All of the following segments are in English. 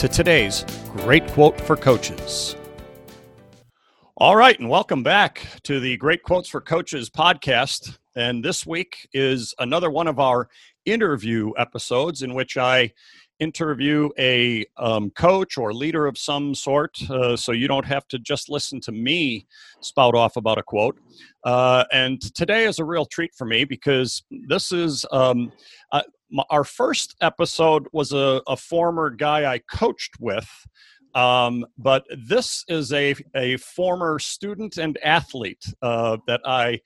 to today's great quote for coaches. All right, and welcome back to the Great Quotes for Coaches podcast. And this week is another one of our interview episodes in which I interview a um, coach or leader of some sort uh, so you don't have to just listen to me spout off about a quote. Uh, and today is a real treat for me because this is um, uh, our first episode was a, a former guy I coached with. Um, but this is a, a former student and athlete uh, that I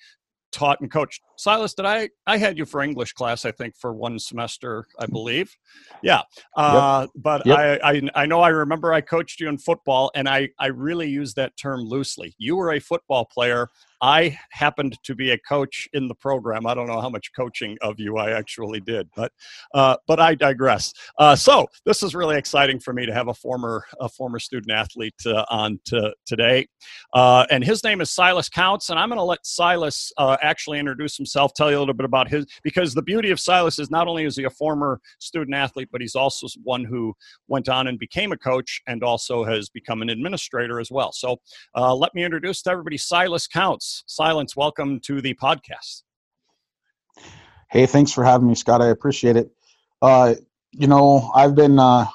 taught and coached. Silas, did I? I had you for English class, I think, for one semester, I believe. Yeah, uh, yep. but yep. I, I, I know I remember I coached you in football, and I I really use that term loosely. You were a football player. I happened to be a coach in the program. I don't know how much coaching of you I actually did, but uh, but I digress. Uh, so this is really exciting for me to have a former a former student athlete uh, on to, today, uh, and his name is Silas Counts, and I'm going to let Silas uh, actually introduce himself, tell you a little bit about his because the beauty of Silas is not only is he a former student athlete, but he's also one who went on and became a coach and also has become an administrator as well. So uh, let me introduce to everybody Silas Counts. Silas, welcome to the podcast. Hey, thanks for having me, Scott. I appreciate it. Uh, you know, I've been uh,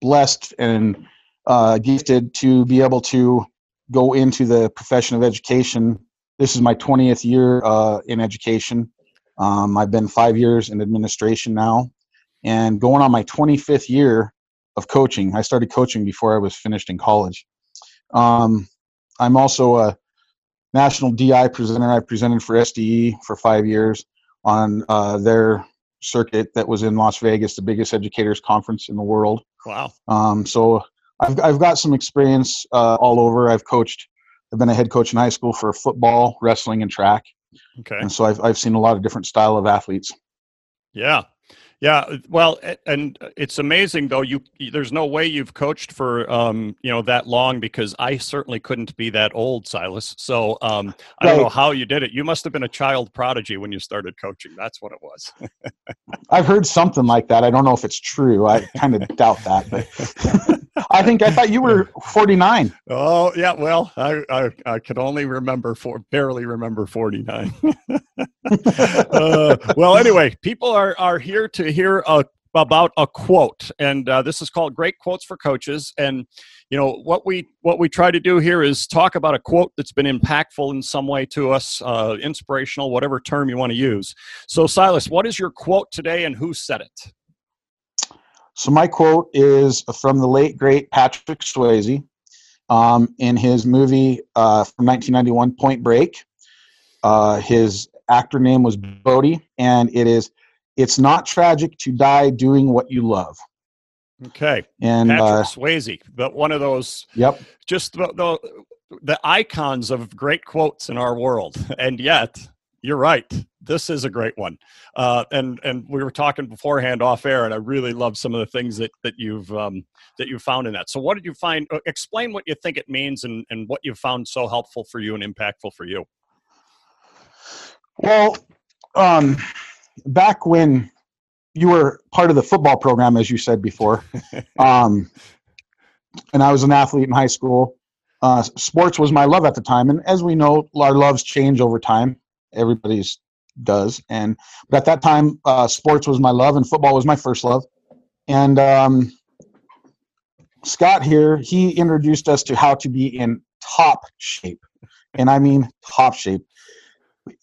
blessed and uh, gifted to be able to go into the profession of education. This is my 20th year uh, in education. Um, I've been five years in administration now, and going on my 25th year of coaching. I started coaching before I was finished in college. Um, I'm also a national DI presenter. I presented for SDE for five years on uh, their circuit that was in Las Vegas, the biggest educators conference in the world. Wow. Um, so I've, I've got some experience uh, all over. I've coached, I've been a head coach in high school for football, wrestling, and track. Okay. And so I've, I've seen a lot of different style of athletes. Yeah. Yeah, well, and it's amazing though. You there's no way you've coached for um, you know that long because I certainly couldn't be that old, Silas. So um, I don't know how you did it. You must have been a child prodigy when you started coaching. That's what it was. I've heard something like that. I don't know if it's true. I kind of doubt that, but I think I thought you were 49. Oh yeah, well, I I, I could only remember for barely remember 49. uh, well, anyway, people are are here to hear a about a quote and uh, this is called great quotes for coaches and you know what we what we try to do here is talk about a quote that's been impactful in some way to us uh, inspirational whatever term you want to use so silas what is your quote today and who said it so my quote is from the late great Patrick Swayze um, in his movie uh, from 1991, Point Break. Uh, his actor name was Bodhi, and it is "It's not tragic to die doing what you love." Okay, and Patrick uh, Swayze, but one of those. Yep. Just the, the the icons of great quotes in our world, and yet you're right. This is a great one, uh, and and we were talking beforehand off air, and I really love some of the things that that you've um, that you found in that. So, what did you find? Uh, explain what you think it means, and and what you found so helpful for you and impactful for you. Well, um, back when you were part of the football program, as you said before, um, and I was an athlete in high school. Uh, sports was my love at the time, and as we know, our loves change over time everybody's does. And but at that time, uh, sports was my love, and football was my first love. And um, Scott here, he introduced us to how to be in top shape, and I mean top shape.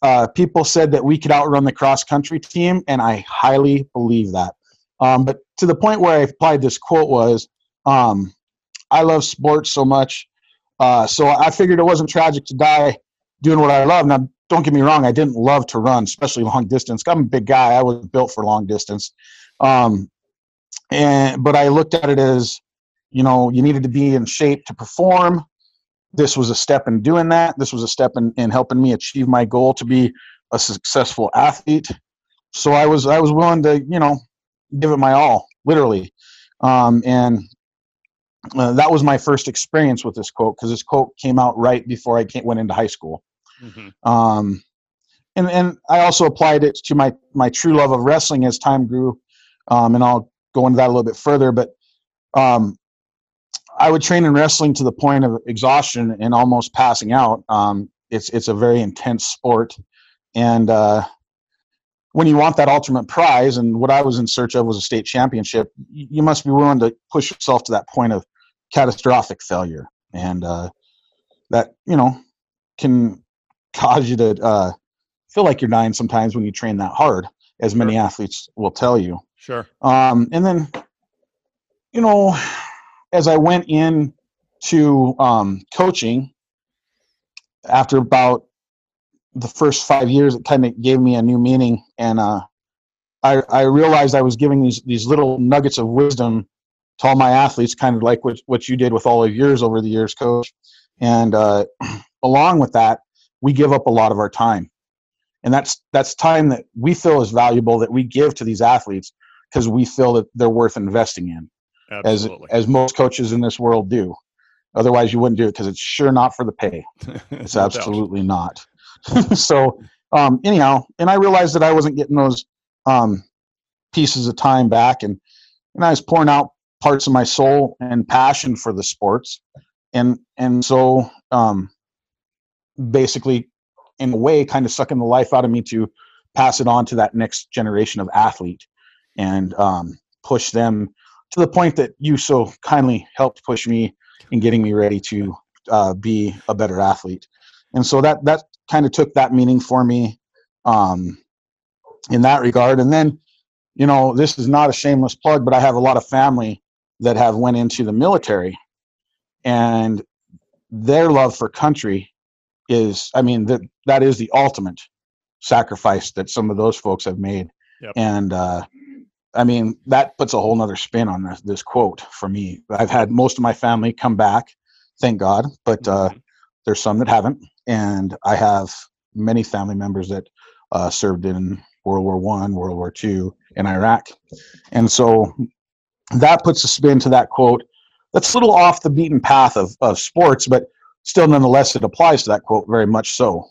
Uh, people said that we could outrun the cross country team, and I highly believe that. Um, but to the point where I applied this quote was, um, "I love sports so much, uh, so I figured it wasn't tragic to die doing what I love." Now, don't get me wrong, I didn't love to run, especially long distance. I'm a big guy. I was built for long distance. Um, and but I looked at it as you know you needed to be in shape to perform this was a step in doing that this was a step in, in helping me achieve my goal to be a successful athlete so i was i was willing to you know give it my all literally um, and uh, that was my first experience with this quote because this quote came out right before i came, went into high school mm-hmm. um, and and i also applied it to my my true love of wrestling as time grew um, and i'll go into that a little bit further but um, I would train in wrestling to the point of exhaustion and almost passing out. Um, it's it's a very intense sport, and uh, when you want that ultimate prize, and what I was in search of was a state championship, you must be willing to push yourself to that point of catastrophic failure, and uh, that you know can cause you to uh, feel like you're dying sometimes when you train that hard, as many sure. athletes will tell you. Sure. Um, and then, you know, as I went in to um, coaching, after about the first five years, it kind of gave me a new meaning, and uh, I, I realized I was giving these these little nuggets of wisdom to all my athletes, kind of like what what you did with all of yours over the years, coach. And uh, along with that, we give up a lot of our time, and that's that's time that we feel is valuable that we give to these athletes because we feel that they're worth investing in. Absolutely. as as most coaches in this world do. Otherwise, you wouldn't do it because it's sure not for the pay. It's absolutely not. so, um, anyhow, and I realized that I wasn't getting those um, pieces of time back, and and I was pouring out parts of my soul and passion for the sports, and and so um, basically, in a way, kind of sucking the life out of me to pass it on to that next generation of athlete and um, push them to the point that you so kindly helped push me in getting me ready to uh, be a better athlete. And so that that kind of took that meaning for me um, in that regard. And then, you know, this is not a shameless plug, but I have a lot of family that have went into the military, and their love for country is, I mean, that that is the ultimate sacrifice that some of those folks have made. Yep. And uh, I mean, that puts a whole nother spin on this, this quote for me. I've had most of my family come back, thank God, but uh, mm-hmm. there's some that haven't. And I have many family members that uh, served in World War One, World War Two, in Iraq. And so that puts a spin to that quote. That's a little off the beaten path of, of sports, but still nonetheless it applies to that quote very much so.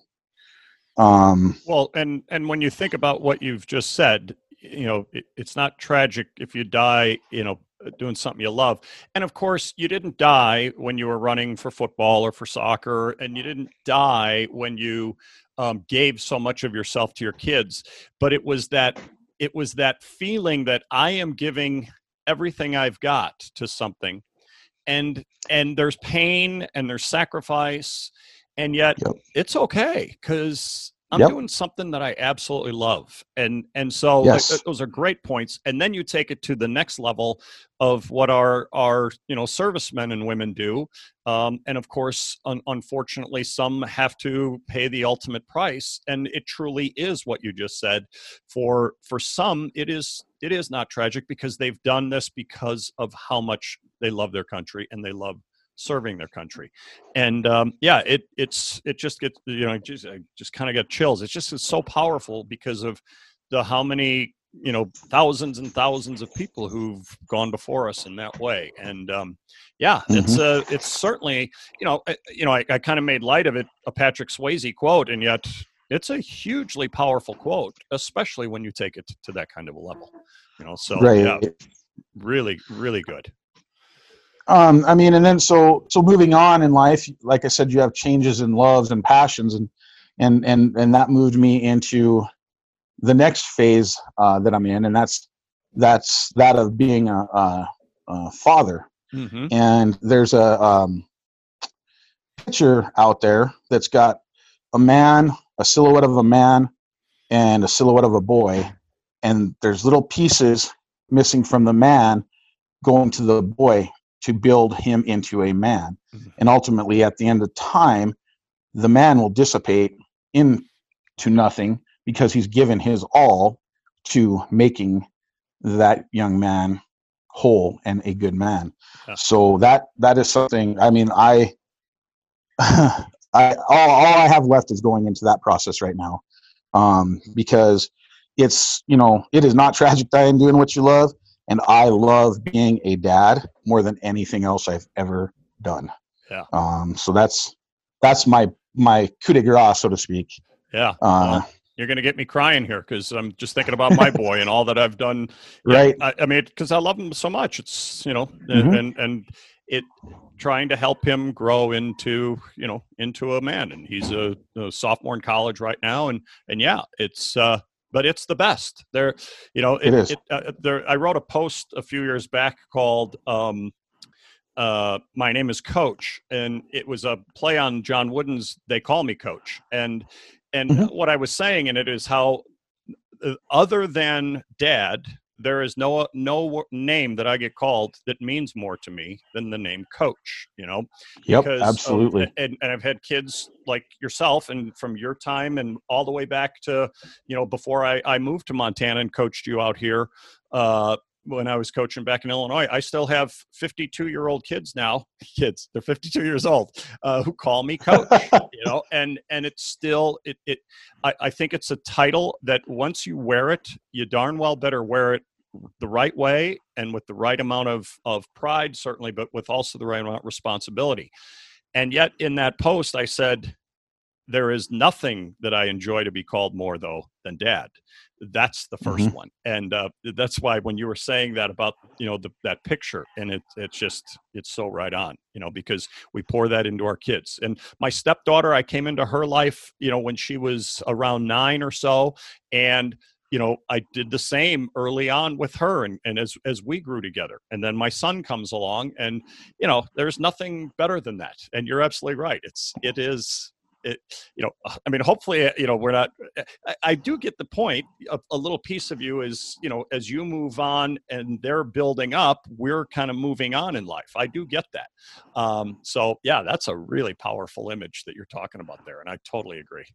Um, well, and and when you think about what you've just said, you know it, it's not tragic if you die you know doing something you love and of course you didn't die when you were running for football or for soccer and you didn't die when you um, gave so much of yourself to your kids but it was that it was that feeling that i am giving everything i've got to something and and there's pain and there's sacrifice and yet yep. it's okay because I'm yep. doing something that I absolutely love, and and so yes. those are great points. And then you take it to the next level of what our our you know servicemen and women do, um, and of course, un- unfortunately, some have to pay the ultimate price. And it truly is what you just said. For for some, it is it is not tragic because they've done this because of how much they love their country and they love serving their country. And um, yeah, it it's it just gets you know just I just kind of get chills. It's just it's so powerful because of the how many you know thousands and thousands of people who've gone before us in that way and um, yeah mm-hmm. it's uh it's certainly you know I, you know i, I kind of made light of it a patrick swayze quote and yet it's a hugely powerful quote especially when you take it to that kind of a level you know so right. yeah really really good um, I mean, and then so so moving on in life, like I said, you have changes in loves and passions, and and and and that moved me into the next phase uh, that I'm in, and that's that's that of being a, a, a father. Mm-hmm. And there's a um, picture out there that's got a man, a silhouette of a man, and a silhouette of a boy, and there's little pieces missing from the man going to the boy to build him into a man. Mm-hmm. And ultimately, at the end of time, the man will dissipate into nothing because he's given his all to making that young man whole and a good man. Yeah. So that that is something. I mean, I, I all, all I have left is going into that process right now, um, because it's you know it is not tragic dying doing what you love, and I love being a dad more than anything else I've ever done. Yeah. Um, so that's that's my my coup de grace, so to speak. Yeah. Uh, you're going to get me crying here because I'm just thinking about my boy and all that I've done. Yeah, Right. I, I mean, because I love him so much. It's you know, Mhm. and and it trying to help him grow into you know into a man, and he's a, a sophomore in college right now, and and yeah, it's. uh but it's the best. There, you know, It is. uh, there, I wrote a post a few years back called um, uh, "My Name Is Coach," and it was a play on John Wooden's "They Call Me Coach," and and Mhm. what I was saying in it is how, uh, other than Dad, there is no no name that I get called that means more to me than the name Coach. You know, Yep, because of- absolutely. and, and I've had kids like yourself and from your time and all the way back to, you know, before I, I moved to Montana and coached you out here, uh, when I was coaching back in Illinois, I still have 52 year old kids now, kids, they're 52 years old, uh, who call me coach, you know, and, and it's still, it, it, I, I think it's a title that once you wear it, you darn well better wear it the right way and with the right amount of, of pride, certainly, but with also the right amount of responsibility. And yet, in that post, I said, There is nothing that I enjoy to be called more, though, than dad. That's the 1st one. And uh, that's why when you were saying that about, you know, the, that picture, and it, it's just, it's so right on, you know, because we pour that into our kids. And my stepdaughter, I came into her life, you know, when she was around nine or so. And you know i did the same early on with her and, and as as we grew together and then my son comes along and you know there's nothing better than that and you're absolutely right it's it is it you know i mean hopefully you know we're not i, I do get the point a, a little piece of you is you know as you move on and they're building up we're kind of moving on in life. I do get that. Um, so yeah that's a really powerful image that you're talking about there and i totally agree.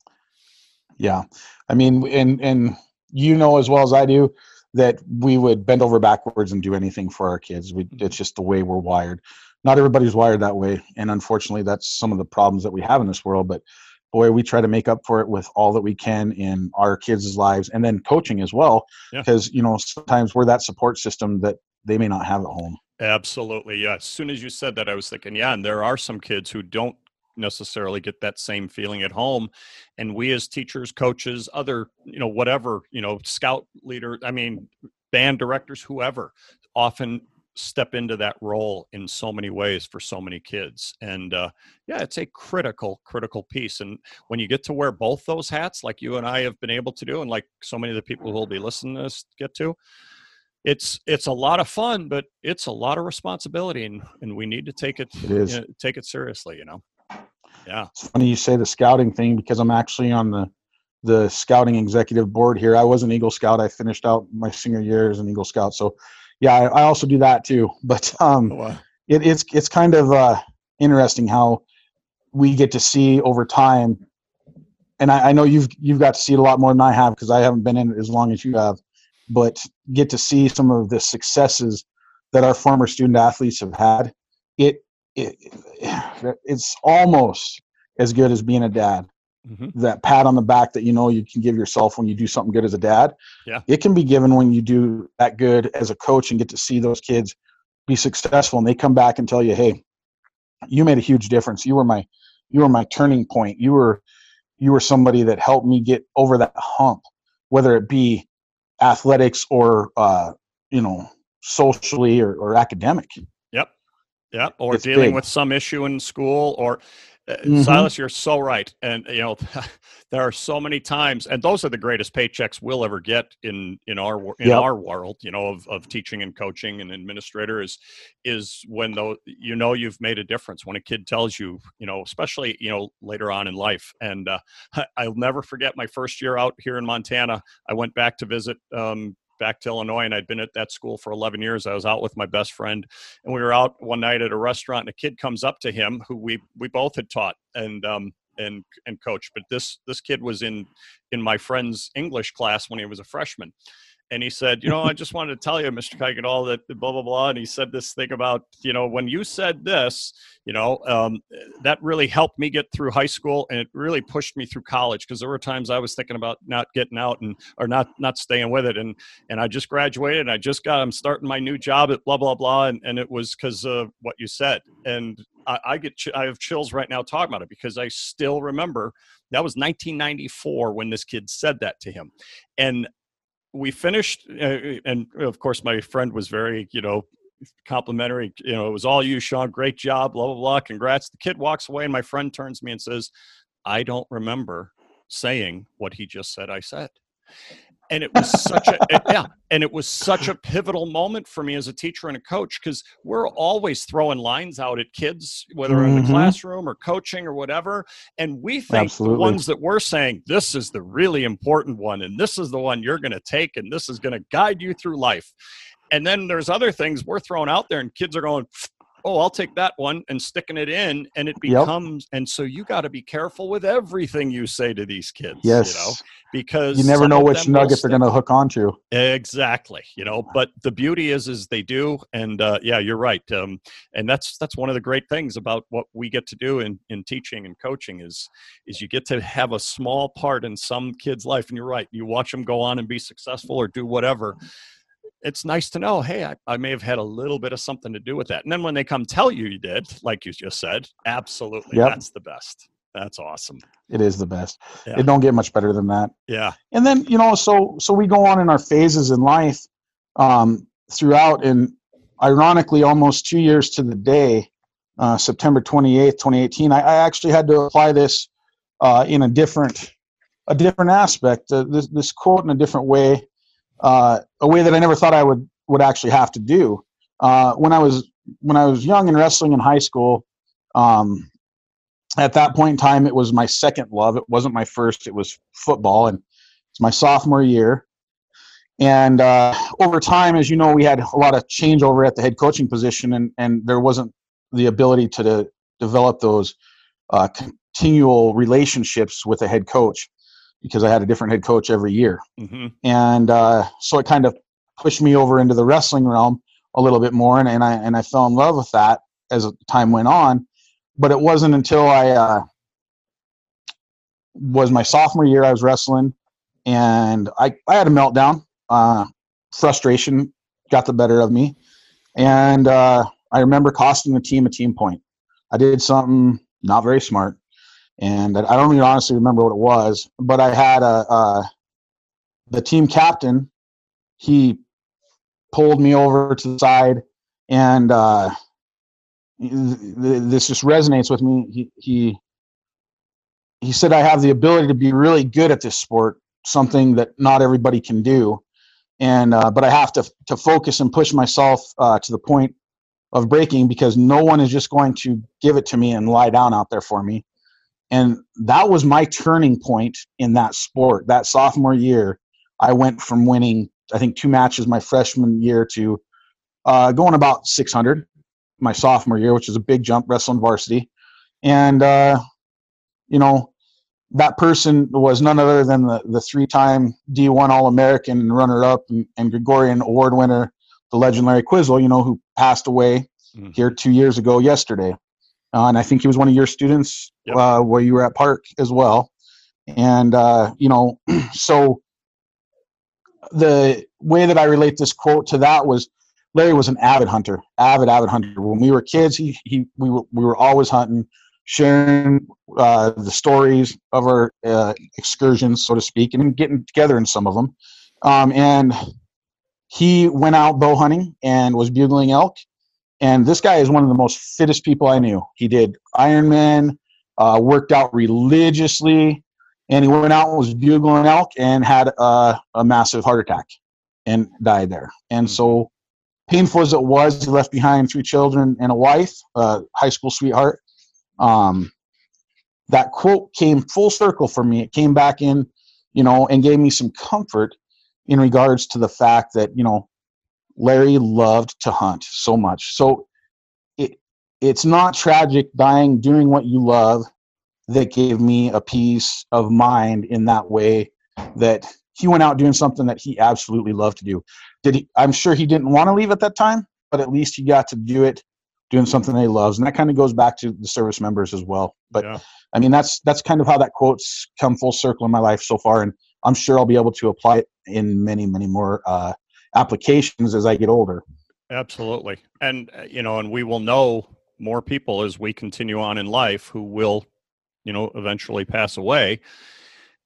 Yeah, I mean, and and you know as well as I do that we would bend over backwards and do anything for our kids. We it's just the way we're wired. Not everybody's wired that way, and unfortunately, that's some of the problems that we have in this world. But boy, we try to make up for it with all that we can in our kids' lives, and then coaching as well, Yeah. because you know sometimes we're that support system that they may not have at home. Absolutely. Yeah. As soon as you said that, I was thinking, yeah, and there are some kids who don't necessarily get that same feeling at home. And we as teachers, coaches, other, you know, whatever, you know, scout leader, I mean, band directors, whoever, often step into that role in so many ways for so many kids. And uh, yeah, it's a critical, critical piece. And when you get to wear both those hats, like you and I have been able to do, and like so many of the people who will be listening to this get to, it's it's a lot of fun, but it's a lot of responsibility, and and we need to take it It is. you know, take it seriously. You know. Yeah. It's funny you say the scouting thing because I'm actually on the the scouting executive board here. I was an Eagle Scout. I finished out my senior year as an Eagle Scout. So yeah, I, I also do that too. But um, Wow. it, it's it's kind of uh, interesting how we get to see over time. And I, I know you've you've got to see it a lot more than I have because I haven't been in it as long as you have. But get to see some of the successes that our former student athletes have had. It, it it's almost as good as being a dad. Hmm That pat on the back that you know you can give yourself when you do something good as a dad. Yeah. It can be given when you do that good as a coach and get to see those kids be successful and they come back and tell you, "Hey, you made a huge difference. You were my you were my turning point. You were you were somebody that helped me get over that hump, whether it be athletics or uh, you know, socially or, or academic." Yep. Yep. Or It's dealing big. with some issue in school or uh, Mhm. Silas, you're so right. And you know, there are so many times, and those are the greatest paychecks we'll ever get in in our in Yep. our world. You know, of, of teaching and coaching and administrator is is when though you know you've made a difference. When a kid tells you, you know, especially you know later on in life. And uh, I'll never forget my first year out here in Montana. I went back to visit. Um, back to Illinois and I'd been at that school for 11 years. I was out with my best friend and we were out one night at a restaurant and a kid comes up to him who we we both had taught and um and and coached but this this kid was in in my friend's english class when he was a freshman and he said, "You know, I just wanted to tell you, Mr. Kuykendall, that blah blah blah." And he said this thing about, you know, when you said this, you know, um, that really helped me get through high school, and it really pushed me through college because there were times I was thinking about not getting out and or not not staying with it, and and I just graduated, and I just got I'm starting my new job at blah blah blah, and, and it was because of what you said, and I, I get ch- I have chills right now talking about it because I still remember that was 1994 when this kid said that to him, and we finished, uh, and of course my friend was very you know complimentary. You know, it was all you, Sean. Great job. Blah blah blah. Congrats. The kid walks away, and my friend turns me and says, "I don't remember saying what he just said. I said." And it was such a it, yeah and it was such a pivotal moment for me as a teacher and a coach because we're always throwing lines out at kids whether mm-hmm. in the mm-hmm. classroom or coaching or whatever and we think Absolutely. the ones that we're saying this is the really important one and this is the one you're going to take and this is going to guide you through life and then there's other things we're throwing out there and kids are going oh i'll take that one and sticking it in and it becomes yep. and so you got to be careful with everything you say to these kids yes you know because you never know which nuggets they're going to hook onto exactly you know but the beauty is is they do and uh, yeah you're right um, and that's that's one of the great things about what we get to do in in teaching and coaching is is you get to have a small part in some kids life and you're right you watch them go on and be successful or do whatever it's nice to know, hey, I, I, may have had a little bit of something to do with that. And then when they come tell you you did, like you just said, absolutely, yep. that's the best. That's awesome. It is the best. Yeah. It don't get much better than that. Yeah. And then you know, so so we go on in our phases in life um, throughout, and ironically, almost two years to the day, uh, September twenty eighth, twenty eighteen. I, I, actually had to apply this uh, in a different a different aspect. Uh, this this quote in a different way uh, a way that I never thought I would would actually have to do. Uh, when I was when I was young and wrestling in high school, um, at that point in time, it was my second love. It wasn't my first. It was football, and it's my sophomore year. And uh, over time, as you know, we had a lot of changeover at the head coaching position, and and there wasn't the ability to, to develop those uh, continual relationships with a head coach because I had a different head coach every year. Mm-hmm. And uh, so it kind of pushed me over into the wrestling realm a little bit more, and, and I and I fell in love with that as time went on. But it wasn't until I uh, was my sophomore year I was wrestling, and I I had a meltdown. Uh, frustration got the better of me, and uh, I remember costing the team a team point. I did something not very smart, and I don't even honestly remember what it was, but I had a, the team captain. He pulled me over to the side, and uh, this just resonates with me. He he he said I have the ability to be really good at this sport, something that not everybody can do, and uh, but I have to to focus and push myself uh, to the point of breaking because no one is just going to give it to me and lie down out there for me. And that was my turning point in that sport. That sophomore year, I went from winning, I think, two matches my freshman year to uh, going about 600 my sophomore year, which is a big jump, wrestling varsity. And, uh, you know, that person was none other than the, the three time D1 All American runner up and, and, Gorriaran Award winner, the legendary Quizzle, you know, who passed away mm-hmm. here two years ago yesterday uh, and I think he was one of your students yep. uh, where you were at Park as well. And uh, you know, so the way that I relate this quote to that was Larry was an avid hunter, avid avid hunter. When we were kids, he he we were, we were always hunting, sharing uh, the stories of our uh, excursions, so to speak, and getting together in some of them. Um, and he went out bow hunting and was bugling elk and this guy is one of the most fittest people I knew. He did Ironman, uh, worked out religiously, and he went out and was bugling elk and had a, a massive heart attack and died there. And so, painful as it was, he left behind three children and a wife, a high school sweetheart. Um, that quote came full circle for me. It came back in, you know, and gave me some comfort in regards to the fact that, you know, Larry loved to hunt so much. So it it's not tragic dying doing what you love that gave me a peace of mind in that way that he went out doing something that he absolutely loved to do. Did he? I'm sure he didn't want to leave at that time, but at least he got to do it doing something that he loves, and that kind of goes back to the service members as well. But yeah. I mean, that's that's kind of how that quote's come full circle in my life so far, and I'm sure I'll be able to apply it in many, many more uh, applications as I get older. Absolutely, and uh, you know, and we will know more people as we continue on in life who will, you know, eventually pass away.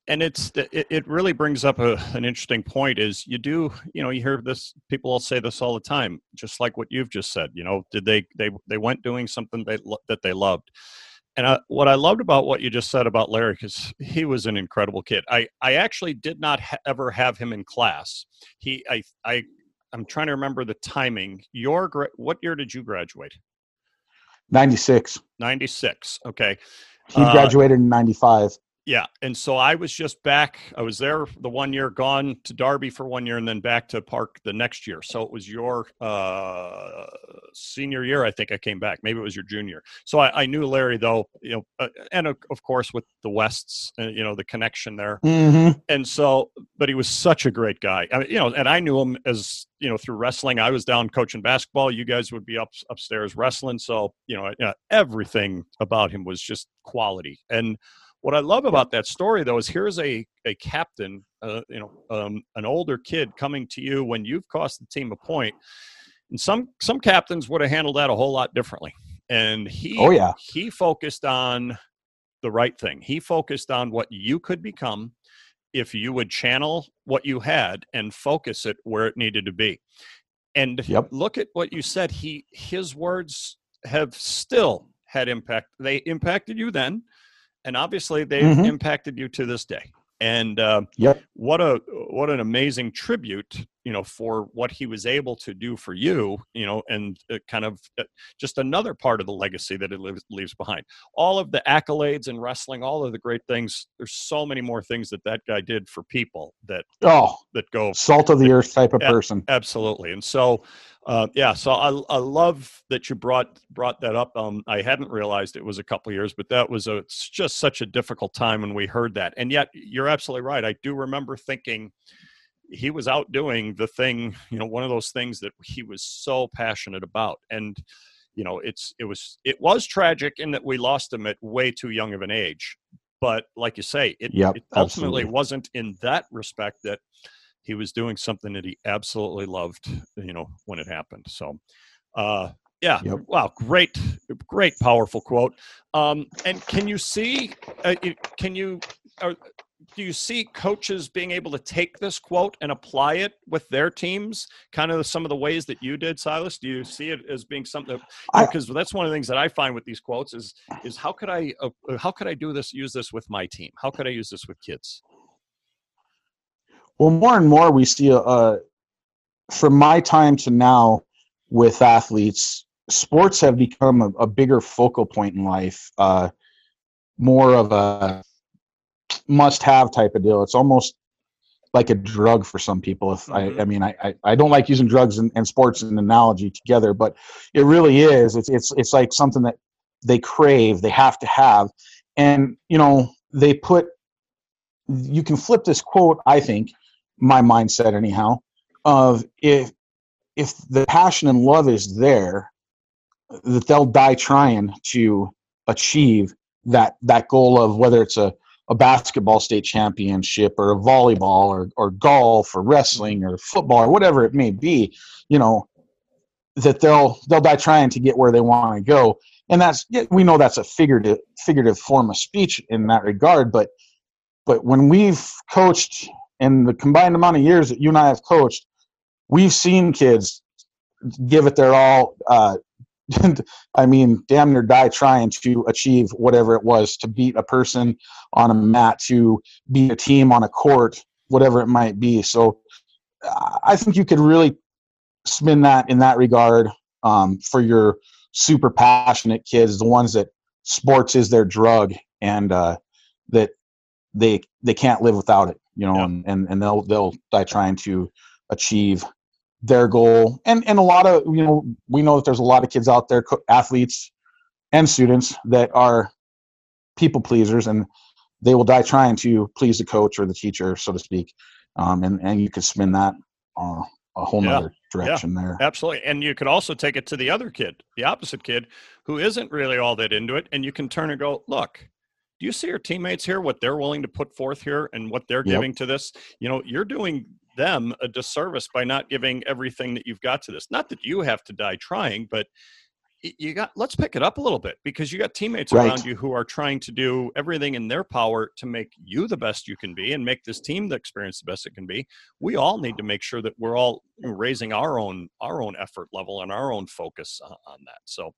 And it's it, really brings up a, an interesting point. Is you do you know you hear this people all say this all the time, just like what you've just said. You know, did they they they went doing something they that they loved and I, what I loved about what you just said about Larry, because he was an incredible kid. I, I actually did not ha- ever have him in class. He, I, I, I'm trying to remember the timing. Your, gra- what year did you graduate? 96. 96. Okay. He uh, graduated uh, in 95. Yeah, and so I was just back. I was there the one year, gone to Derby for one year, and then back to Park the next year. So it was your uh, senior year, I think I came back. Maybe it was your junior. So I, I knew Larry though, you know, uh, and of, of, course with the Wests, uh, you know, the connection there. Mm-hmm. And so, but he was such a great guy. I mean, you know, and I knew him as you know through wrestling. I was down coaching basketball. You guys would be up upstairs wrestling. So you know, you know everything about him was just quality and what I love about that story, though, is here's a a captain, uh, you know, um, an older kid coming to you when you've cost the team a point, and some some captains would have handled that a whole lot differently. And he, oh yeah, he focused on the right thing. He focused on what you could become if you would channel what you had and focus it where it needed to be. And yep. look at what you said. He his words have still had impact. They impacted you then and obviously they've mm-hmm. impacted you to this day. And uh, yep. what a what an amazing tribute, you know, for what he was able to do for you, you know, and uh, kind of uh, just another part of the legacy that it leaves, behind. All of the accolades in wrestling, all of the great things. There's so many more things that that guy did for people that oh that go salt of the earth type of person. Absolutely, and so uh, yeah, so I, I love that you brought brought that up. Um, I hadn't realized it was a couple years, but that was a it's just such a difficult time when we heard that. And yet, you're absolutely right. I do remember thinking he was out doing the thing, you know, one of those things that he was so passionate about. And you know, it's it was it was tragic in that we lost him at way too young of an age. But like you say, it, yep, it ultimately absolutely. wasn't in that respect that he was doing something that he absolutely loved, you know, when it happened. So, uh, yeah, yep. wow, great, great, powerful quote. Um, and can you see? Uh, can you? Uh, do you see coaches being able to take this quote and apply it with their teams? Kind of some of the ways that you did silas? Do you see it as being something because that's one of the things that i find with these quotes is is how could i uh, how could i do this use this with my team? How could i use this with kids? Well, more and more we see, uh, from my time to now with athletes, sports have become a, a bigger focal point in life, uh, more of a must-have type of deal. It's almost like a drug for some people. If mm-hmm. I, I mean, I, I don't like using drugs and, and sports and analogy together, but it really is. It's it's it's like something that they crave, they have to have, and you know they put. You can flip this quote, I think, my mindset anyhow of if if the passion and love is there that they'll die trying to achieve that that goal of whether it's a, a basketball state championship or a volleyball or, or golf or wrestling or football or whatever it may be you know that they'll they'll die trying to get where they want to go and that's we know that's a figurative figurative form of speech in that regard but but when we've coached and the combined amount of years that you and I have coached, we've seen kids give it their all. Uh, I mean, damn near die trying to achieve whatever it was to beat a person on a mat, to beat a team on a court, whatever it might be. So I think you could really spin that in that regard um, for your super passionate kids, the ones that sports is their drug and uh, that they they can't live without it you know, yeah. and, and, and they'll they'll die trying to achieve their goal. And and a lot of you know we know that there's a lot of kids out there, athletes and students that are people pleasers, and they will die trying to please the coach or the teacher, so to speak. um, and and you could spin that uh, a whole Yeah. nother direction there. Absolutely. And you could also take it to the other kid, the opposite kid, who isn't really all that into it. And you can turn and go, look, do you see your teammates here, what they're willing to put forth here and what they're Yep. giving to this? You know, you're doing them a disservice by not giving everything that you've got to this. Not that you have to die trying, but you got let's pick it up a little bit because you got teammates Right. around you who are trying to do everything in their power to make you the best you can be and make this team the experience the best it can be we all need to make sure that we're all raising our own our own effort level and our own focus on, on that so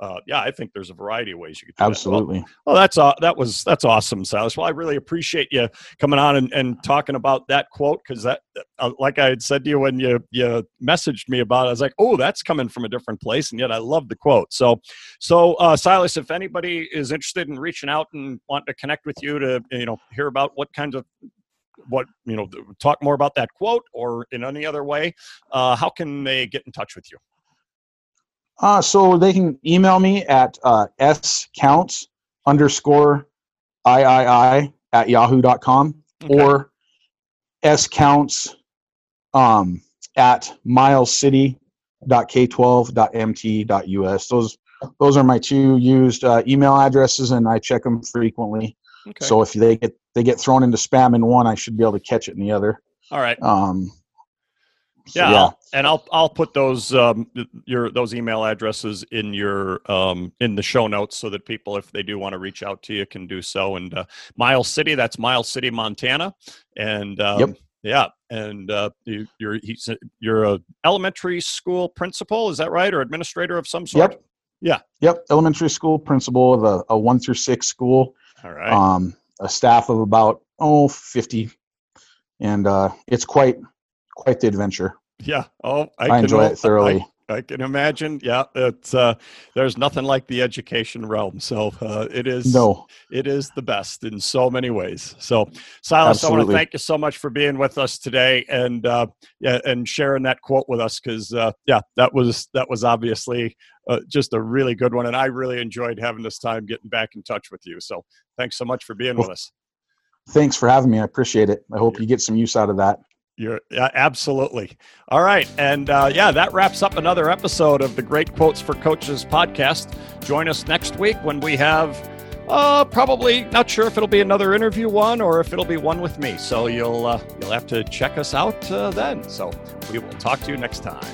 uh, yeah i think there's a variety of ways you could do that. Well, Absolutely. well, that's uh, that was that's awesome, Silas. Well, I really appreciate you coming on and, and talking about that quote because that, uh, like I had said to you when you you messaged me about it, I was like, oh, that's coming from a different place, and yet I love the quote. So, so uh, Silas, if anybody is interested in reaching out and want to connect with you to you know hear about what kinds of what you know talk more about that quote or in any other way, uh, how can they get in touch with you? Uh, so they can email me at uh, scounts underscore iii at yahoo.com Okay. or scounts um, at milescity.k12.mt.us. Those those are my two used uh, email addresses, and I check them frequently. Okay. So if they get they get thrown into spam in one, I should be able to catch it in the other. All right. Um, so, yeah, I'll, and I'll I'll put those um your those email addresses in your um in the show notes so that people if they do want to reach out to you can do so and uh, Miles City that's Miles City Montana and um, Yep. yeah and uh, you, you're he's a, you're a elementary school principal is that right or administrator of some sort Yep. Yeah. Yep, elementary school principal of a, a one through six school. All right. um, a staff of about oh 50 and uh, it's quite quite the adventure. Yeah. Oh I, i, enjoy it thoroughly I can imagine. Yeah, it's uh, there's nothing like the education realm. So uh, it is. no it is the best in so many ways. So, Silas, I want to thank you so much for being with us today and uh, yeah, and sharing that quote with us because uh, yeah, that was that was obviously uh, just a really good one, and I really enjoyed having this time getting back in touch with you. So, thanks so much for being Well, with us. thanks for having me i appreciate it i hope you get some use out of that You're absolutely all right, and uh, yeah, that wraps up another episode of the Great Quotes for Coaches podcast. Join us next week when we have. Uh, probably not sure if it'll be another interview one or if it'll be one with me. So you'll uh, you'll have to check us out uh, then. So we will talk to you next time.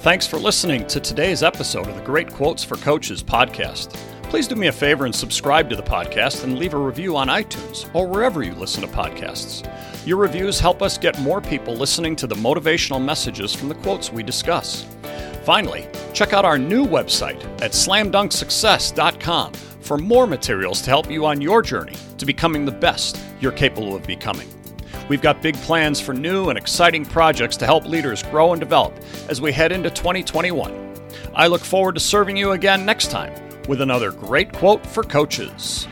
Thanks for listening to today's episode of the Great Quotes for Coaches podcast. Please do me a favor and subscribe to the podcast and leave a review on iTunes or wherever you listen to podcasts. Your reviews help us get more people listening to the motivational messages from the quotes we discuss. Finally, check out our new website at slamdunksuccess.com for more materials to help you on your journey to becoming the best you're capable of becoming. We've got big plans for new and exciting projects to help leaders grow and develop as we head into 2021. I look forward to serving you again next time with another great quote for coaches.